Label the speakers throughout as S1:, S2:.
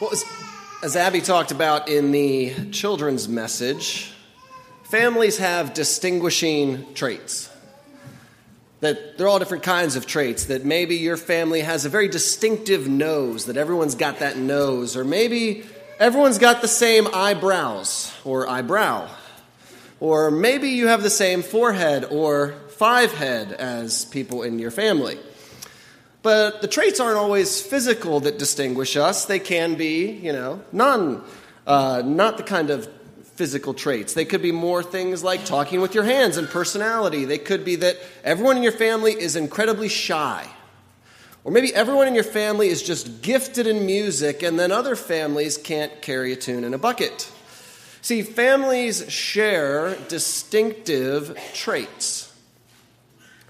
S1: Well, as, as Abby talked about in the children's message, families have distinguishing traits. That they're all different kinds of traits. That maybe your family has a very distinctive nose, that everyone's got that nose, or maybe everyone's got the same eyebrows or eyebrow. Or maybe you have the same forehead or five head as people in your family. But the traits aren't always physical that distinguish us. They can be, you know, none, uh, not the kind of physical traits. They could be more things like talking with your hands and personality. They could be that everyone in your family is incredibly shy. Or maybe everyone in your family is just gifted in music, and then other families can't carry a tune in a bucket. See, families share distinctive traits.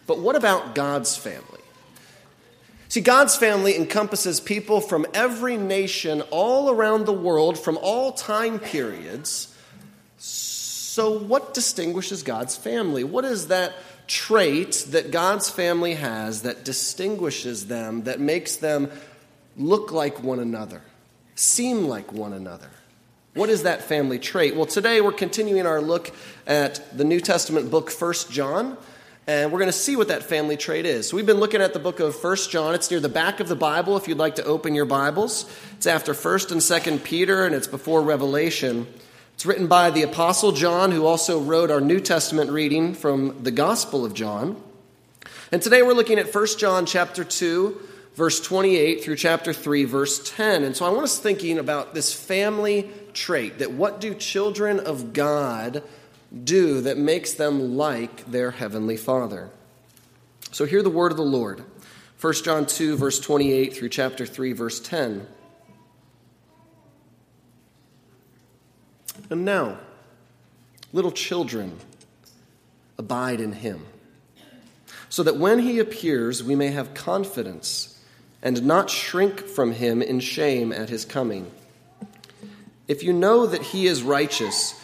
S1: But what about God's family? See, God's family encompasses people from every nation all around the world, from all time periods. So, what distinguishes God's family? What is that trait that God's family has that distinguishes them, that makes them look like one another, seem like one another? What is that family trait? Well, today we're continuing our look at the New Testament book, 1 John. And we're going to see what that family trait is. So we've been looking at the book of First John. It's near the back of the Bible if you'd like to open your Bibles. It's after 1st and 2nd Peter, and it's before Revelation. It's written by the Apostle John, who also wrote our New Testament reading from the Gospel of John. And today we're looking at 1 John chapter 2, verse 28 through chapter 3, verse 10. And so I want us thinking about this family trait that what do children of God do that makes them like their heavenly Father. So hear the word of the Lord. 1 John 2, verse 28 through chapter 3, verse 10. And now, little children, abide in him, so that when he appears, we may have confidence and not shrink from him in shame at his coming. If you know that he is righteous,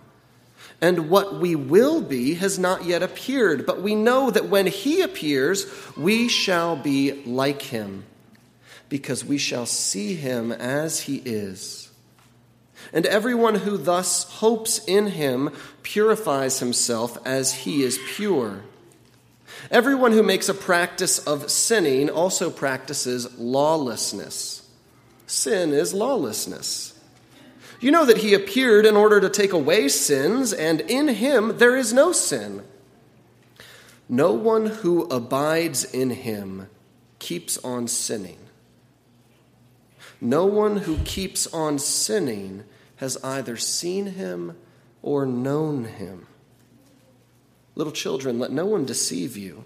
S1: and what we will be has not yet appeared, but we know that when he appears, we shall be like him, because we shall see him as he is. And everyone who thus hopes in him purifies himself as he is pure. Everyone who makes a practice of sinning also practices lawlessness. Sin is lawlessness. You know that he appeared in order to take away sins, and in him there is no sin. No one who abides in him keeps on sinning. No one who keeps on sinning has either seen him or known him. Little children, let no one deceive you.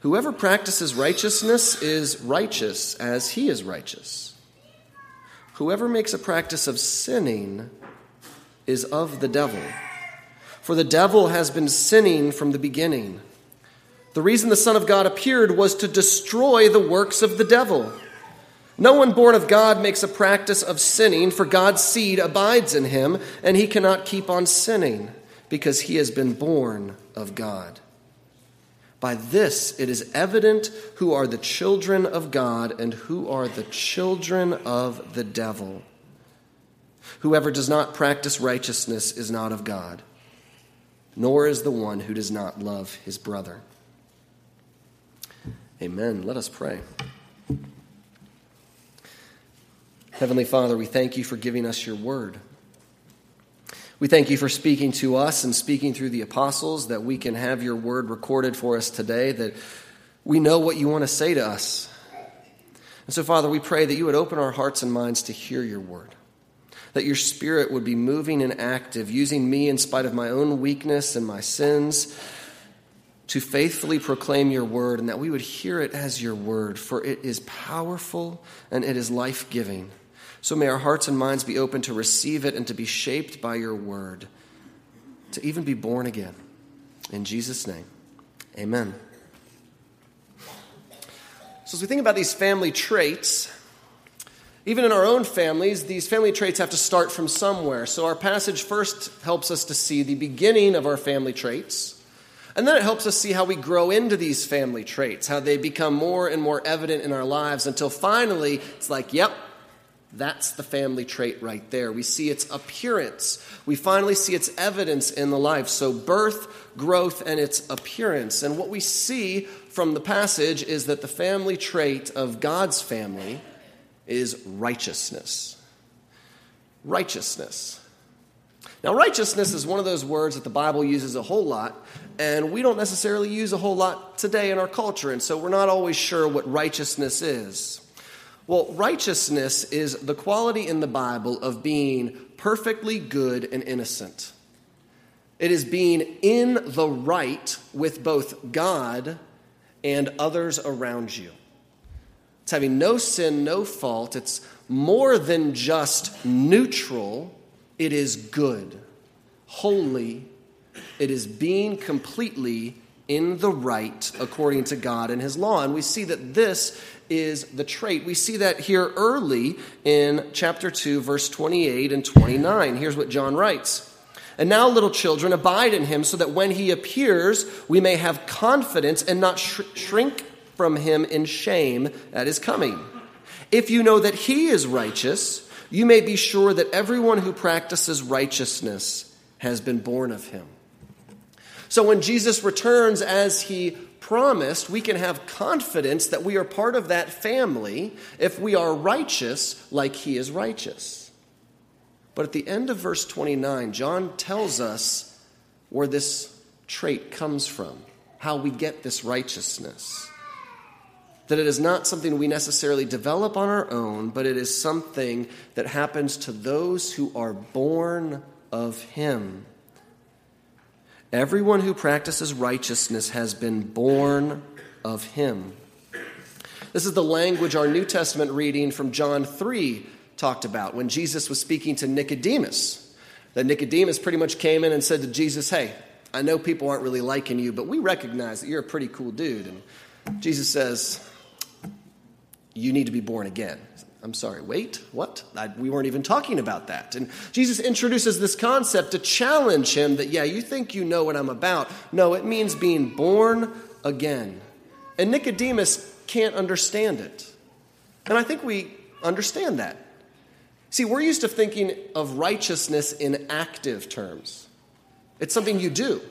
S1: Whoever practices righteousness is righteous as he is righteous. Whoever makes a practice of sinning is of the devil. For the devil has been sinning from the beginning. The reason the Son of God appeared was to destroy the works of the devil. No one born of God makes a practice of sinning, for God's seed abides in him, and he cannot keep on sinning, because he has been born of God. By this it is evident who are the children of God and who are the children of the devil. Whoever does not practice righteousness is not of God, nor is the one who does not love his brother. Amen. Let us pray. Heavenly Father, we thank you for giving us your word. We thank you for speaking to us and speaking through the apostles, that we can have your word recorded for us today, that we know what you want to say to us. And so, Father, we pray that you would open our hearts and minds to hear your word, that your spirit would be moving and active, using me in spite of my own weakness and my sins to faithfully proclaim your word, and that we would hear it as your word, for it is powerful and it is life giving. So may our hearts and minds be open to receive it and to be shaped by your word, to even be born again. In Jesus' name, amen. So, as we think about these family traits, even in our own families, these family traits have to start from somewhere. So, our passage first helps us to see the beginning of our family traits. And then it helps us see how we grow into these family traits, how they become more and more evident in our lives until finally it's like, yep, that's the family trait right there. We see its appearance. We finally see its evidence in the life. So, birth, growth, and its appearance. And what we see from the passage is that the family trait of God's family is righteousness. Righteousness. Now, righteousness is one of those words that the Bible uses a whole lot, and we don't necessarily use a whole lot today in our culture, and so we're not always sure what righteousness is. Well, righteousness is the quality in the Bible of being perfectly good and innocent. It is being in the right with both God and others around you. It's having no sin, no fault. It's more than just neutral, it is good, holy. It is being completely in the right according to God and His law. And we see that this is the trait. We see that here early in chapter 2, verse 28 and 29. Here's what John writes. And now, little children, abide in him so that when he appears, we may have confidence and not sh- shrink from him in shame at his coming. If you know that he is righteous, you may be sure that everyone who practices righteousness has been born of him. So when Jesus returns as he promised, we can have confidence that we are part of that family if we are righteous like he is righteous. But at the end of verse 29, John tells us where this trait comes from, how we get this righteousness. That it is not something we necessarily develop on our own, but it is something that happens to those who are born of Him. Everyone who practices righteousness has been born of him. This is the language our New Testament reading from John 3 talked about when Jesus was speaking to Nicodemus. That Nicodemus pretty much came in and said to Jesus, Hey, I know people aren't really liking you, but we recognize that you're a pretty cool dude. And Jesus says, You need to be born again. I'm sorry, wait, what? I, we weren't even talking about that. And Jesus introduces this concept to challenge him that, yeah, you think you know what I'm about. No, it means being born again. And Nicodemus can't understand it. And I think we understand that. See, we're used to thinking of righteousness in active terms, it's something you do.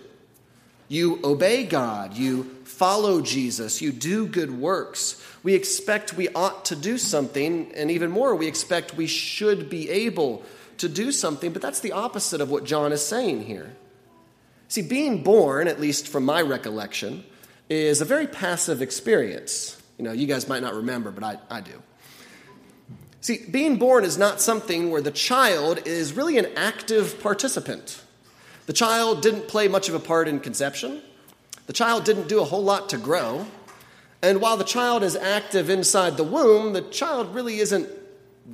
S1: You obey God, you follow Jesus, you do good works. We expect we ought to do something, and even more, we expect we should be able to do something, but that's the opposite of what John is saying here. See, being born, at least from my recollection, is a very passive experience. You know, you guys might not remember, but I, I do. See, being born is not something where the child is really an active participant. The child didn't play much of a part in conception. The child didn't do a whole lot to grow. And while the child is active inside the womb, the child really isn't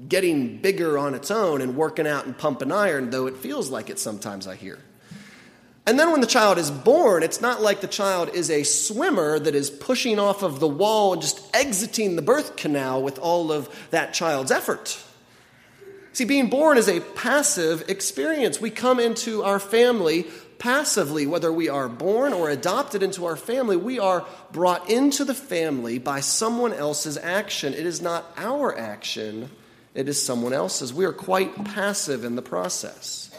S1: getting bigger on its own and working out and pumping iron, though it feels like it sometimes, I hear. And then when the child is born, it's not like the child is a swimmer that is pushing off of the wall and just exiting the birth canal with all of that child's effort. See, being born is a passive experience. We come into our family passively, whether we are born or adopted into our family, we are brought into the family by someone else's action. It is not our action, it is someone else's. We are quite passive in the process.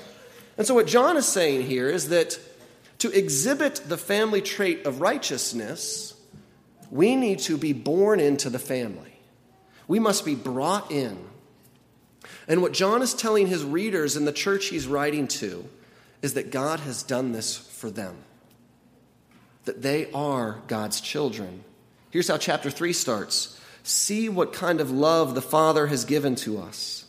S1: And so, what John is saying here is that to exhibit the family trait of righteousness, we need to be born into the family. We must be brought in and what John is telling his readers in the church he's writing to is that God has done this for them, that they are God's children. Here's how chapter 3 starts See what kind of love the Father has given to us,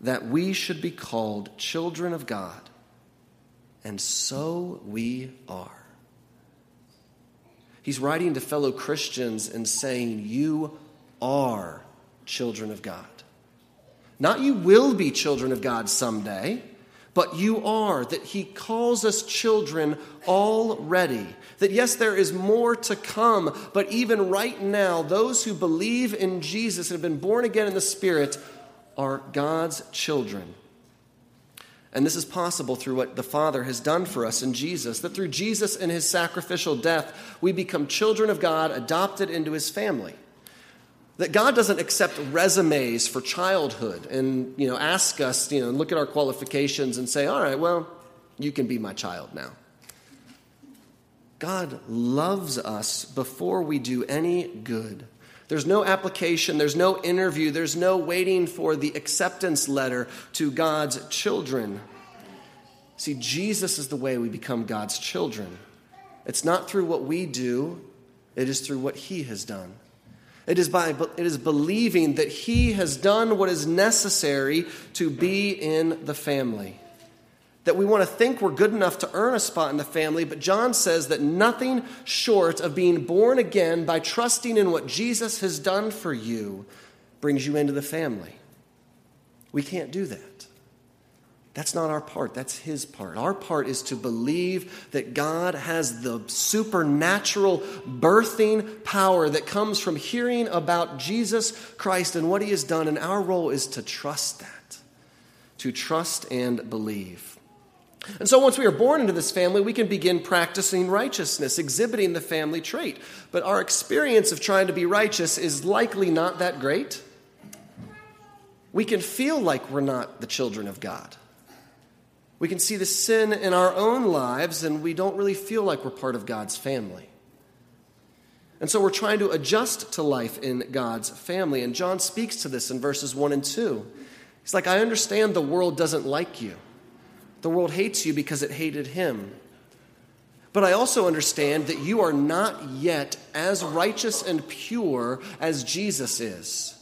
S1: that we should be called children of God. And so we are. He's writing to fellow Christians and saying, You are children of God. Not you will be children of God someday, but you are. That He calls us children already. That yes, there is more to come, but even right now, those who believe in Jesus and have been born again in the Spirit are God's children. And this is possible through what the Father has done for us in Jesus. That through Jesus and his sacrificial death, we become children of God, adopted into his family. That God doesn't accept resumes for childhood and you know, ask us, you know, look at our qualifications and say, all right, well, you can be my child now. God loves us before we do any good. There's no application, there's no interview, there's no waiting for the acceptance letter to God's children. See, Jesus is the way we become God's children. It's not through what we do, it is through what He has done. It is, by, it is believing that He has done what is necessary to be in the family that we want to think we're good enough to earn a spot in the family, but John says that nothing short of being born again by trusting in what Jesus has done for you brings you into the family. We can't do that. That's not our part, that's his part. Our part is to believe that God has the supernatural birthing power that comes from hearing about Jesus Christ and what he has done, and our role is to trust that, to trust and believe. And so, once we are born into this family, we can begin practicing righteousness, exhibiting the family trait. But our experience of trying to be righteous is likely not that great. We can feel like we're not the children of God. We can see the sin in our own lives, and we don't really feel like we're part of God's family. And so, we're trying to adjust to life in God's family. And John speaks to this in verses 1 and 2. He's like, I understand the world doesn't like you. The world hates you because it hated him. But I also understand that you are not yet as righteous and pure as Jesus is.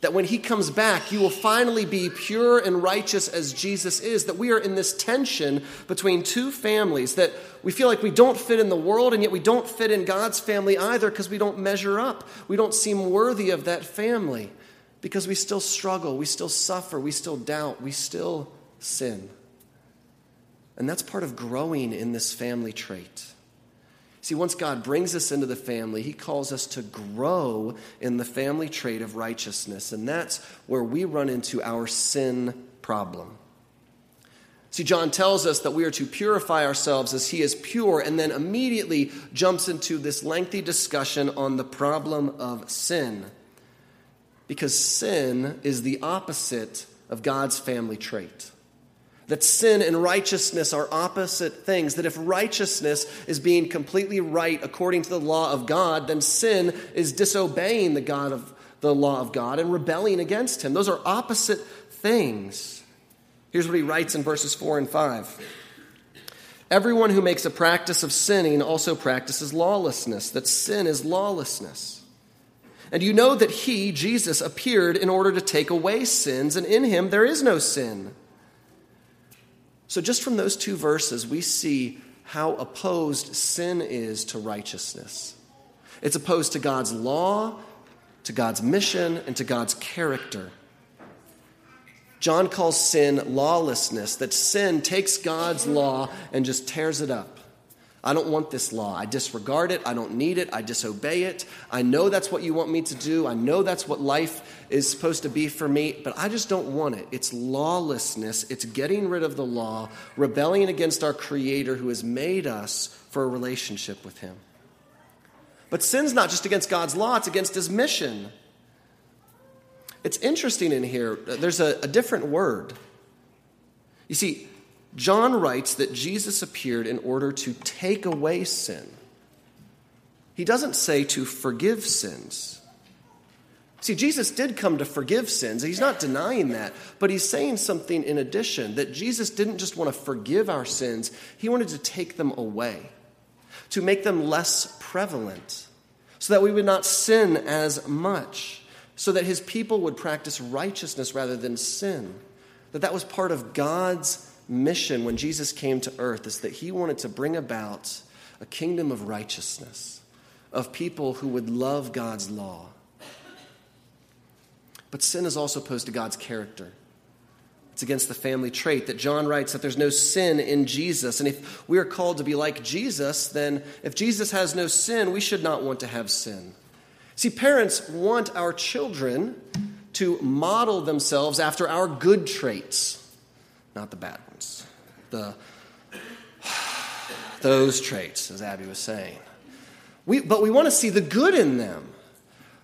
S1: That when he comes back, you will finally be pure and righteous as Jesus is. That we are in this tension between two families, that we feel like we don't fit in the world, and yet we don't fit in God's family either because we don't measure up. We don't seem worthy of that family because we still struggle, we still suffer, we still doubt, we still sin. And that's part of growing in this family trait. See, once God brings us into the family, He calls us to grow in the family trait of righteousness. And that's where we run into our sin problem. See, John tells us that we are to purify ourselves as He is pure, and then immediately jumps into this lengthy discussion on the problem of sin. Because sin is the opposite of God's family trait that sin and righteousness are opposite things. That if righteousness is being completely right according to the law of God, then sin is disobeying the God of the law of God and rebelling against him. Those are opposite things. Here's what he writes in verses 4 and 5. Everyone who makes a practice of sinning also practices lawlessness, that sin is lawlessness. And you know that he, Jesus, appeared in order to take away sins, and in him there is no sin. So, just from those two verses, we see how opposed sin is to righteousness. It's opposed to God's law, to God's mission, and to God's character. John calls sin lawlessness, that sin takes God's law and just tears it up. I don't want this law. I disregard it. I don't need it. I disobey it. I know that's what you want me to do. I know that's what life is supposed to be for me, but I just don't want it. It's lawlessness. It's getting rid of the law, rebelling against our Creator who has made us for a relationship with Him. But sin's not just against God's law, it's against His mission. It's interesting in here, there's a, a different word. You see, John writes that Jesus appeared in order to take away sin. He doesn't say to forgive sins. See, Jesus did come to forgive sins. He's not denying that, but he's saying something in addition that Jesus didn't just want to forgive our sins, he wanted to take them away, to make them less prevalent, so that we would not sin as much, so that his people would practice righteousness rather than sin. That that was part of God's mission when Jesus came to earth is that he wanted to bring about a kingdom of righteousness, of people who would love God's law. But sin is also opposed to God's character. It's against the family trait that John writes that there's no sin in Jesus. And if we are called to be like Jesus, then if Jesus has no sin, we should not want to have sin. See, parents want our children to model themselves after our good traits, not the bad ones. The those traits, as Abby was saying. We, but we want to see the good in them.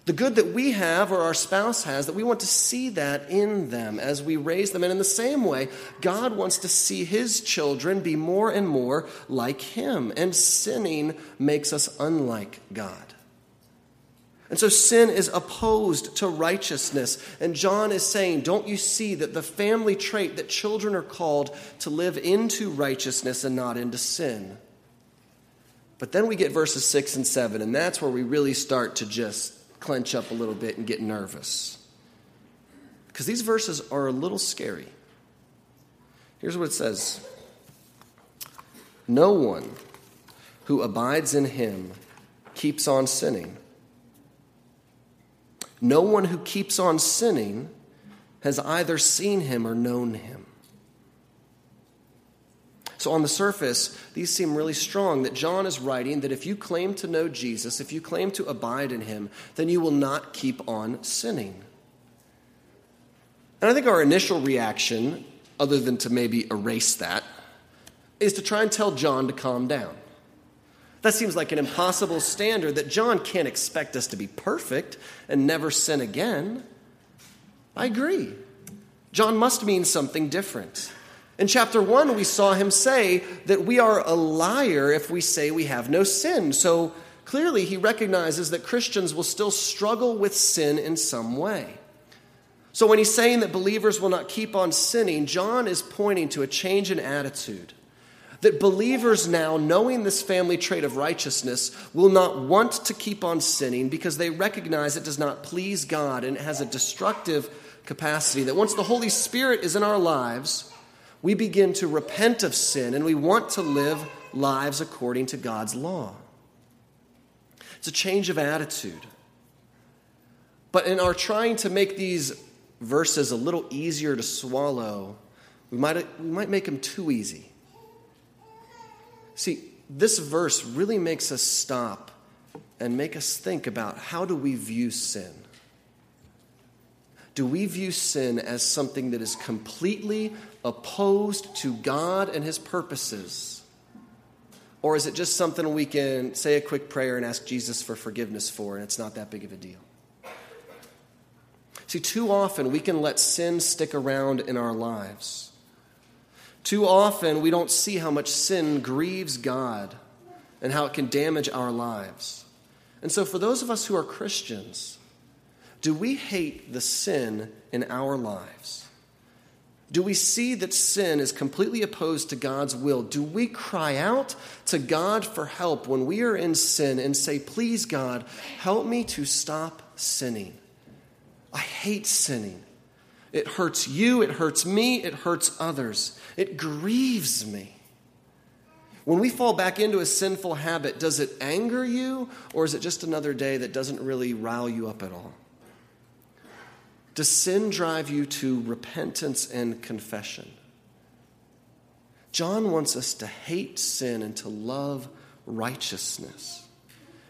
S1: The good that we have or our spouse has, that we want to see that in them as we raise them. And in the same way, God wants to see his children be more and more like him. And sinning makes us unlike God. And so sin is opposed to righteousness. And John is saying, Don't you see that the family trait that children are called to live into righteousness and not into sin? But then we get verses 6 and 7, and that's where we really start to just clench up a little bit and get nervous. Because these verses are a little scary. Here's what it says No one who abides in him keeps on sinning. No one who keeps on sinning has either seen him or known him. So, on the surface, these seem really strong that John is writing that if you claim to know Jesus, if you claim to abide in him, then you will not keep on sinning. And I think our initial reaction, other than to maybe erase that, is to try and tell John to calm down. That seems like an impossible standard that John can't expect us to be perfect and never sin again. I agree. John must mean something different. In chapter 1, we saw him say that we are a liar if we say we have no sin. So clearly, he recognizes that Christians will still struggle with sin in some way. So when he's saying that believers will not keep on sinning, John is pointing to a change in attitude. That believers now, knowing this family trait of righteousness, will not want to keep on sinning because they recognize it does not please God and it has a destructive capacity. That once the Holy Spirit is in our lives, we begin to repent of sin and we want to live lives according to God's law. It's a change of attitude. But in our trying to make these verses a little easier to swallow, we might, we might make them too easy. See, this verse really makes us stop and make us think about how do we view sin? Do we view sin as something that is completely opposed to God and His purposes? Or is it just something we can say a quick prayer and ask Jesus for forgiveness for, and it's not that big of a deal? See, too often we can let sin stick around in our lives. Too often we don't see how much sin grieves God and how it can damage our lives. And so, for those of us who are Christians, do we hate the sin in our lives? Do we see that sin is completely opposed to God's will? Do we cry out to God for help when we are in sin and say, Please, God, help me to stop sinning? I hate sinning. It hurts you, it hurts me, it hurts others. It grieves me. When we fall back into a sinful habit, does it anger you, or is it just another day that doesn't really rile you up at all? Does sin drive you to repentance and confession? John wants us to hate sin and to love righteousness.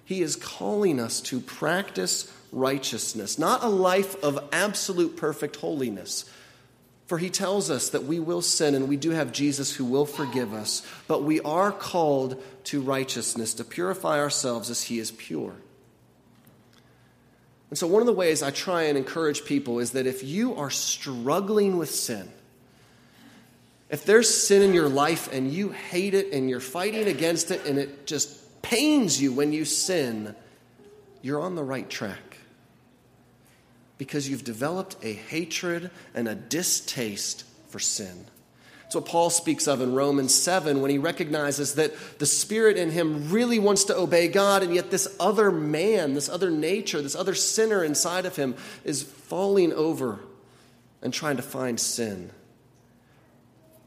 S1: He is calling us to practice righteousness, not a life of absolute perfect holiness. For he tells us that we will sin and we do have Jesus who will forgive us, but we are called to righteousness, to purify ourselves as he is pure. And so, one of the ways I try and encourage people is that if you are struggling with sin, if there's sin in your life and you hate it and you're fighting against it and it just pains you when you sin, you're on the right track. Because you've developed a hatred and a distaste for sin. It's what Paul speaks of in Romans 7 when he recognizes that the Spirit in him really wants to obey God, and yet this other man, this other nature, this other sinner inside of him is falling over and trying to find sin.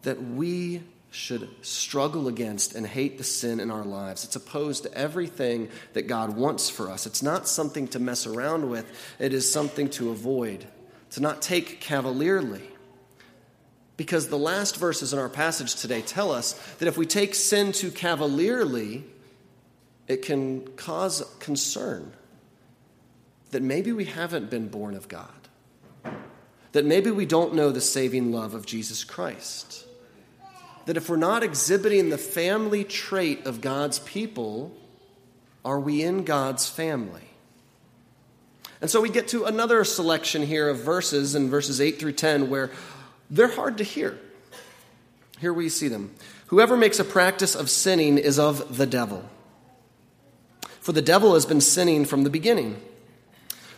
S1: That we should struggle against and hate the sin in our lives. It's opposed to everything that God wants for us. It's not something to mess around with, it is something to avoid to not take cavalierly. Because the last verses in our passage today tell us that if we take sin too cavalierly, it can cause concern that maybe we haven't been born of God, that maybe we don't know the saving love of Jesus Christ, that if we're not exhibiting the family trait of God's people, are we in God's family? And so we get to another selection here of verses in verses 8 through 10 where they're hard to hear. Here we see them. Whoever makes a practice of sinning is of the devil. For the devil has been sinning from the beginning.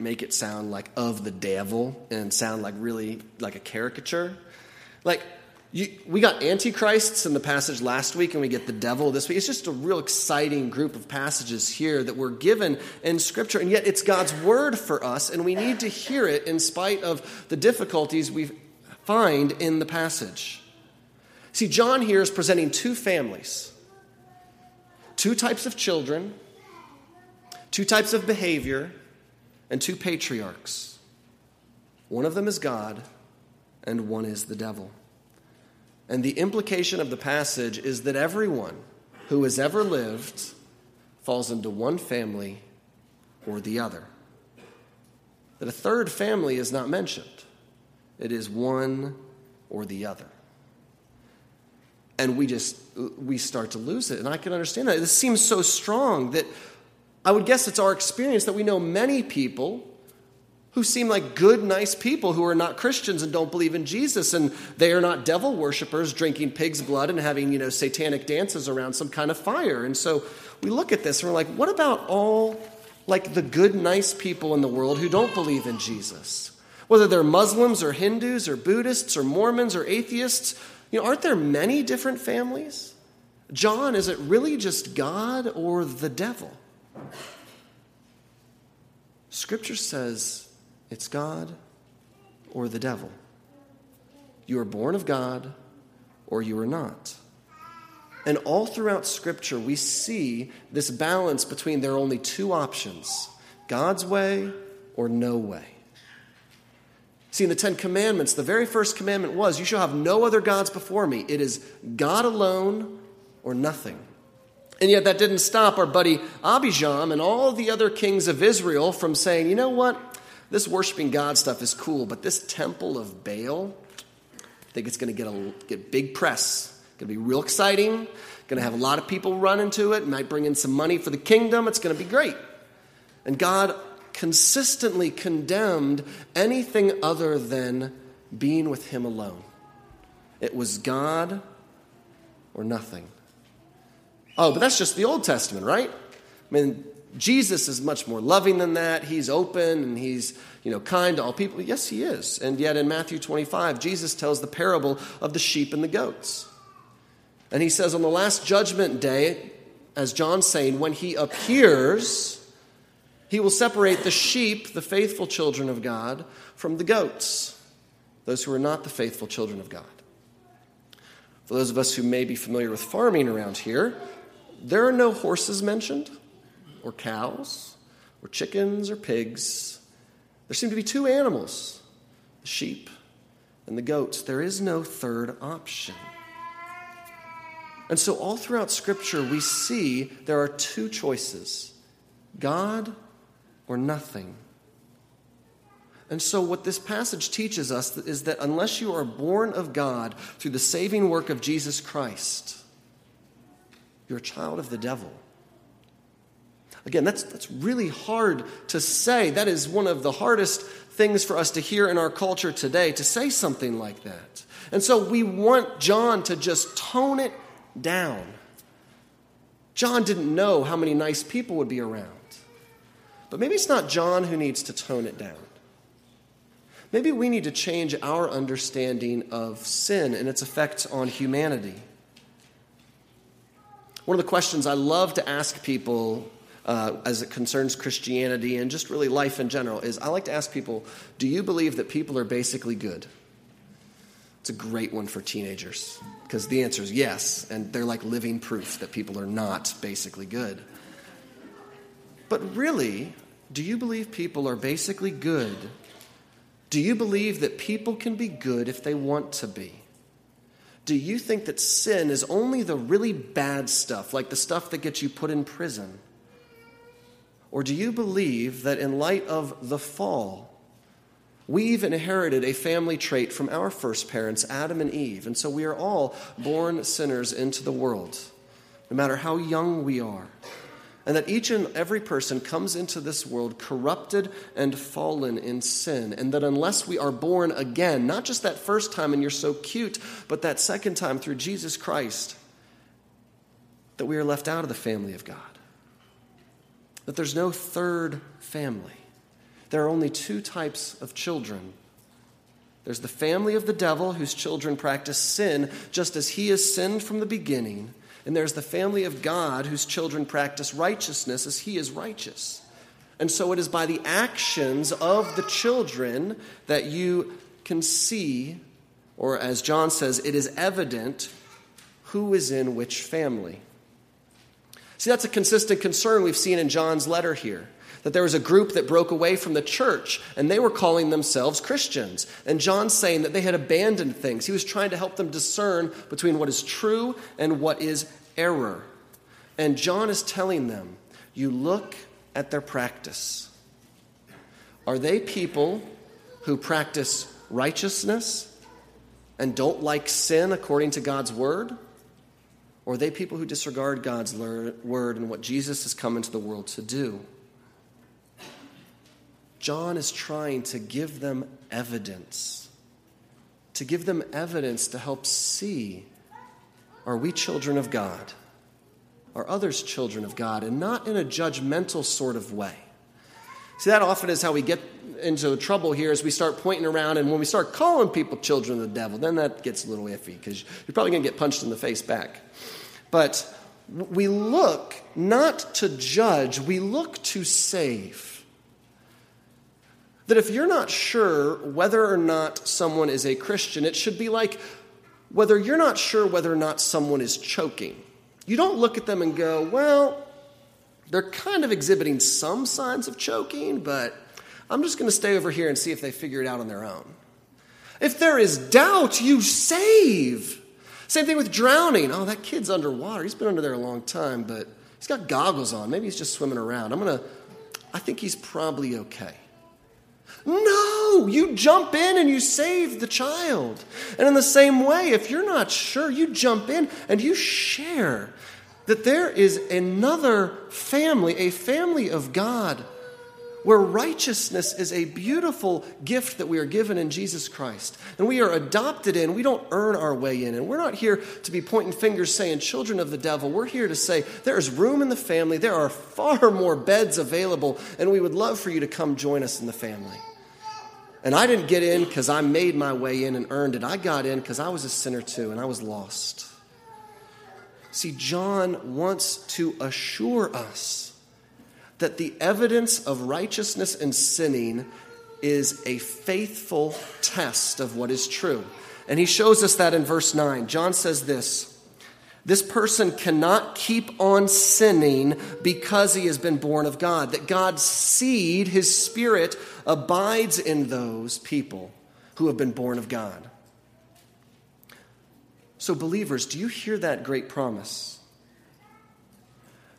S1: make it sound like of the devil and sound like really like a caricature? Like, you, we got antichrists in the passage last week, and we get the devil this week. It's just a real exciting group of passages here that we're given in Scripture, and yet it's God's word for us, and we need to hear it in spite of the difficulties we find in the passage. See, John here is presenting two families, two types of children, two types of behavior, and two patriarchs. One of them is God, and one is the devil. And the implication of the passage is that everyone who has ever lived falls into one family or the other. That a third family is not mentioned, it is one or the other. And we just we start to lose it. And I can understand that. This seems so strong that I would guess it's our experience that we know many people who seem like good, nice people who are not Christians and don't believe in Jesus, and they are not devil worshippers drinking pig's blood and having, you know, satanic dances around some kind of fire. And so we look at this and we're like, what about all like the good, nice people in the world who don't believe in Jesus? Whether they're Muslims or Hindus or Buddhists or Mormons or atheists, you know, aren't there many different families? John, is it really just God or the devil? Scripture says it's God or the devil. You are born of God or you are not. And all throughout Scripture, we see this balance between there are only two options God's way or no way. See, in the Ten Commandments, the very first commandment was, You shall have no other gods before me. It is God alone or nothing. And yet, that didn't stop our buddy Abijam and all the other kings of Israel from saying, You know what? this worshiping God stuff is cool, but this temple of Baal, I think it's going to get a get big press. It's going to be real exciting. Going to have a lot of people run into it. Might bring in some money for the kingdom. It's going to be great. And God consistently condemned anything other than being with Him alone. It was God or nothing. Oh, but that's just the Old Testament, right? I mean, Jesus is much more loving than that. He's open and he's, you know, kind to all people. Yes, he is. And yet in Matthew 25, Jesus tells the parable of the sheep and the goats. And he says on the last judgment day, as John's saying, when he appears, he will separate the sheep, the faithful children of God, from the goats, those who are not the faithful children of God. For those of us who may be familiar with farming around here, there are no horses mentioned or cows or chickens or pigs. There seem to be two animals the sheep and the goats. There is no third option. And so, all throughout Scripture, we see there are two choices God or nothing. And so, what this passage teaches us is that unless you are born of God through the saving work of Jesus Christ, you're a child of the devil. Again, that's, that's really hard to say. That is one of the hardest things for us to hear in our culture today, to say something like that. And so we want John to just tone it down. John didn't know how many nice people would be around. But maybe it's not John who needs to tone it down. maybe we need to change our understanding of sin and its effects on humanity. One of the questions I love to ask people uh, as it concerns Christianity and just really life in general is I like to ask people, do you believe that people are basically good? It's a great one for teenagers because the answer is yes, and they're like living proof that people are not basically good. But really, do you believe people are basically good? Do you believe that people can be good if they want to be? Do you think that sin is only the really bad stuff, like the stuff that gets you put in prison? Or do you believe that in light of the fall, We've inherited a family trait from our first parents, Adam and Eve, and so we are all born sinners into the world, no matter how young we are. And that each and every person comes into this world corrupted and fallen in sin. And that unless we are born again, not just that first time and you're so cute, but that second time through Jesus Christ, that we are left out of the family of God. That there's no third family. There are only two types of children. There's the family of the devil, whose children practice sin just as he has sinned from the beginning. And there's the family of God, whose children practice righteousness as he is righteous. And so it is by the actions of the children that you can see, or as John says, it is evident who is in which family. See, that's a consistent concern we've seen in John's letter here that there was a group that broke away from the church and they were calling themselves Christians. And John's saying that they had abandoned things. He was trying to help them discern between what is true and what is error. And John is telling them, you look at their practice. Are they people who practice righteousness and don't like sin according to God's word? Or are they people who disregard God's word and what Jesus has come into the world to do? John is trying to give them evidence, to give them evidence to help see are we children of God? Are others children of God? And not in a judgmental sort of way. See, that often is how we get into trouble here as we start pointing around and when we start calling people children of the devil, then that gets a little iffy because you're probably going to get punched in the face back. But we look not to judge, we look to save that if you're not sure whether or not someone is a Christian, it should be like whether you're not sure whether or not someone is choking. You don't look at them and go, well, they're kind of exhibiting some signs of choking, but I'm just going to stay over here and see if they figure it out on their own. If there is doubt, you save. Same thing with drowning. Oh, that kid's underwater. He's been under there a long time, but he's got goggles on. Maybe he's just swimming around. I'm going to, I think he's probably okay. No, you jump in and you save the child. And in the same way, if you're not sure, you jump in and you share that there is another family, a family of God, where righteousness is a beautiful gift that we are given in Jesus Christ. And we are adopted in. We don't earn our way in. And we're not here to be pointing fingers saying, children of the devil. We're here to say, there is room in the family. There are far more beds available. And we would love for you to come join us in the family. And I didn't get in because I made my way in and earned it. I got in because I was a sinner too and I was lost. See, John wants to assure us that the evidence of righteousness and sinning is a faithful test of what is true. And he shows us that in verse 9. John says this this person cannot keep on sinning because he has been born of God. That God's seed, his spirit, abides in those people who have been born of God. So, believers, do you hear that great promise?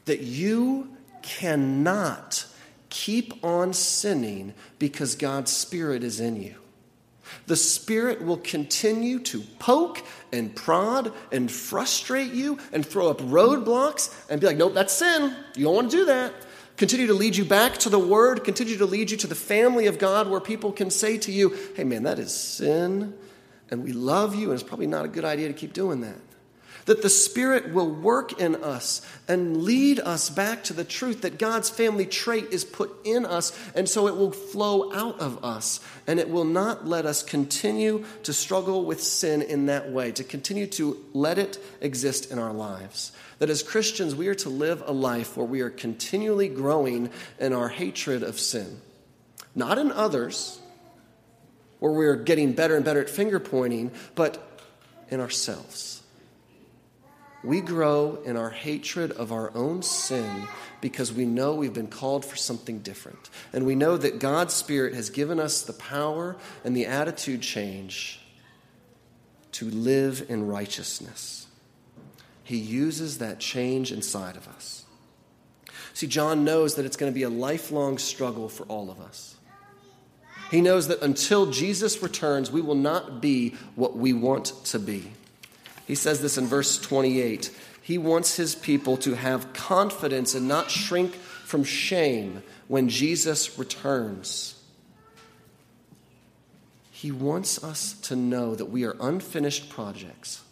S1: That you cannot keep on sinning because God's Spirit is in you. The Spirit will continue to poke and prod and frustrate you and throw up roadblocks and be like, nope, that's sin. You don't want to do that. Continue to lead you back to the Word, continue to lead you to the family of God where people can say to you, hey, man, that is sin, and we love you, and it's probably not a good idea to keep doing that. That the Spirit will work in us and lead us back to the truth that God's family trait is put in us, and so it will flow out of us. And it will not let us continue to struggle with sin in that way, to continue to let it exist in our lives. That as Christians, we are to live a life where we are continually growing in our hatred of sin. Not in others, where we're getting better and better at finger pointing, but in ourselves. We grow in our hatred of our own sin because we know we've been called for something different. And we know that God's Spirit has given us the power and the attitude change to live in righteousness. He uses that change inside of us. See, John knows that it's going to be a lifelong struggle for all of us. He knows that until Jesus returns, we will not be what we want to be. He says this in verse 28. He wants his people to have confidence and not shrink from shame when Jesus returns. He wants us to know that we are unfinished projects.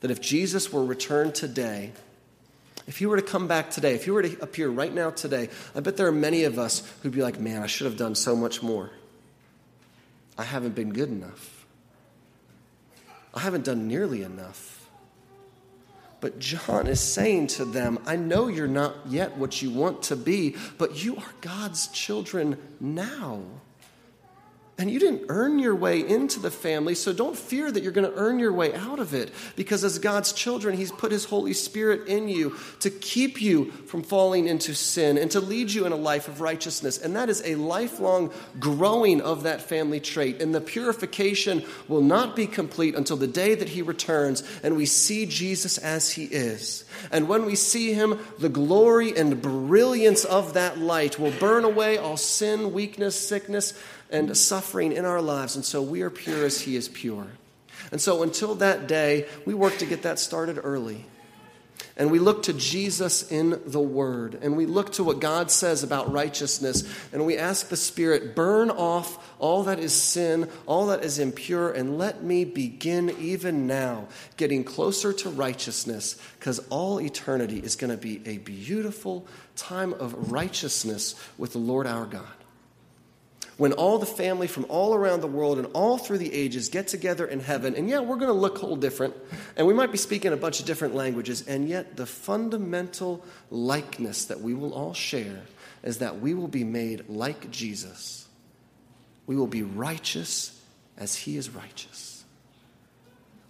S1: That if Jesus were returned today, if he were to come back today, if he were to appear right now today, I bet there are many of us who'd be like, man, I should have done so much more. I haven't been good enough. I haven't done nearly enough. But John is saying to them, I know you're not yet what you want to be, but you are God's children now. And you didn't earn your way into the family, so don't fear that you're going to earn your way out of it. Because as God's children, He's put His Holy Spirit in you to keep you from falling into sin and to lead you in a life of righteousness. And that is a lifelong growing of that family trait. And the purification will not be complete until the day that He returns and we see Jesus as He is. And when we see Him, the glory and brilliance of that light will burn away all sin, weakness, sickness and suffering in our lives. And so we are pure as He is pure. And so until that day, we work to get that started early. And we look to Jesus in the Word. And we look to what God says about righteousness. And we ask the Spirit, burn off all that is sin, all that is impure, and let me begin even now getting closer to righteousness, because all eternity is going to be a beautiful time of righteousness with the Lord our God when all the family from all around the world and all through the ages get together in heaven. And yeah, we're going to look whole different, and we might be speaking a bunch of different languages, and yet the fundamental likeness that we will all share is that we will be made like Jesus. We will be righteous as he is righteous.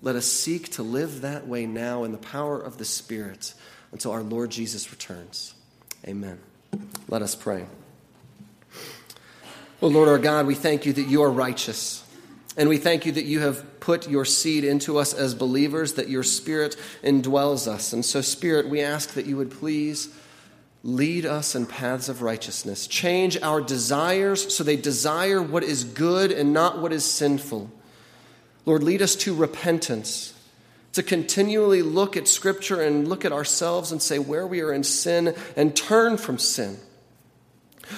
S1: Let us seek to live that way now in the power of the Spirit until our Lord Jesus returns. Amen. Let us pray. Oh, Lord our God, we thank you that you are righteous. And we thank you that you have put your seed into us as believers, that your Spirit indwells us. And so, Spirit, we ask that you would please lead us in paths of righteousness. Change our desires so they desire what is good and not what is sinful. Lord, lead us to repentance, to continually look at Scripture and look at ourselves and say where we are in sin and turn from sin.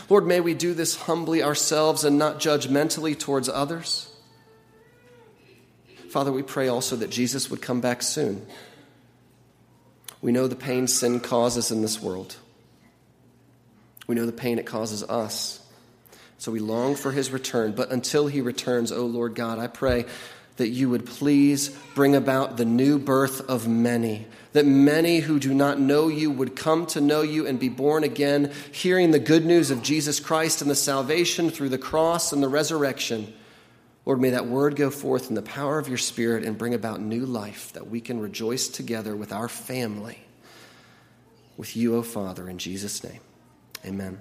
S1: Lord, may we do this humbly ourselves and not judgmentally towards others. Father, we pray also that Jesus would come back soon. We know the pain sin causes in this world. We know the pain it causes us. So we long for his return. But until he returns, O oh Lord God, I pray that you would please bring about the new birth of many, that many who do not know you would come to know you and be born again, hearing the good news of Jesus Christ and the salvation through the cross and the resurrection. Lord, may that word go forth in the power of your Spirit and bring about new life that we can rejoice together with our family, with you, O Father, in Jesus' name. Amen.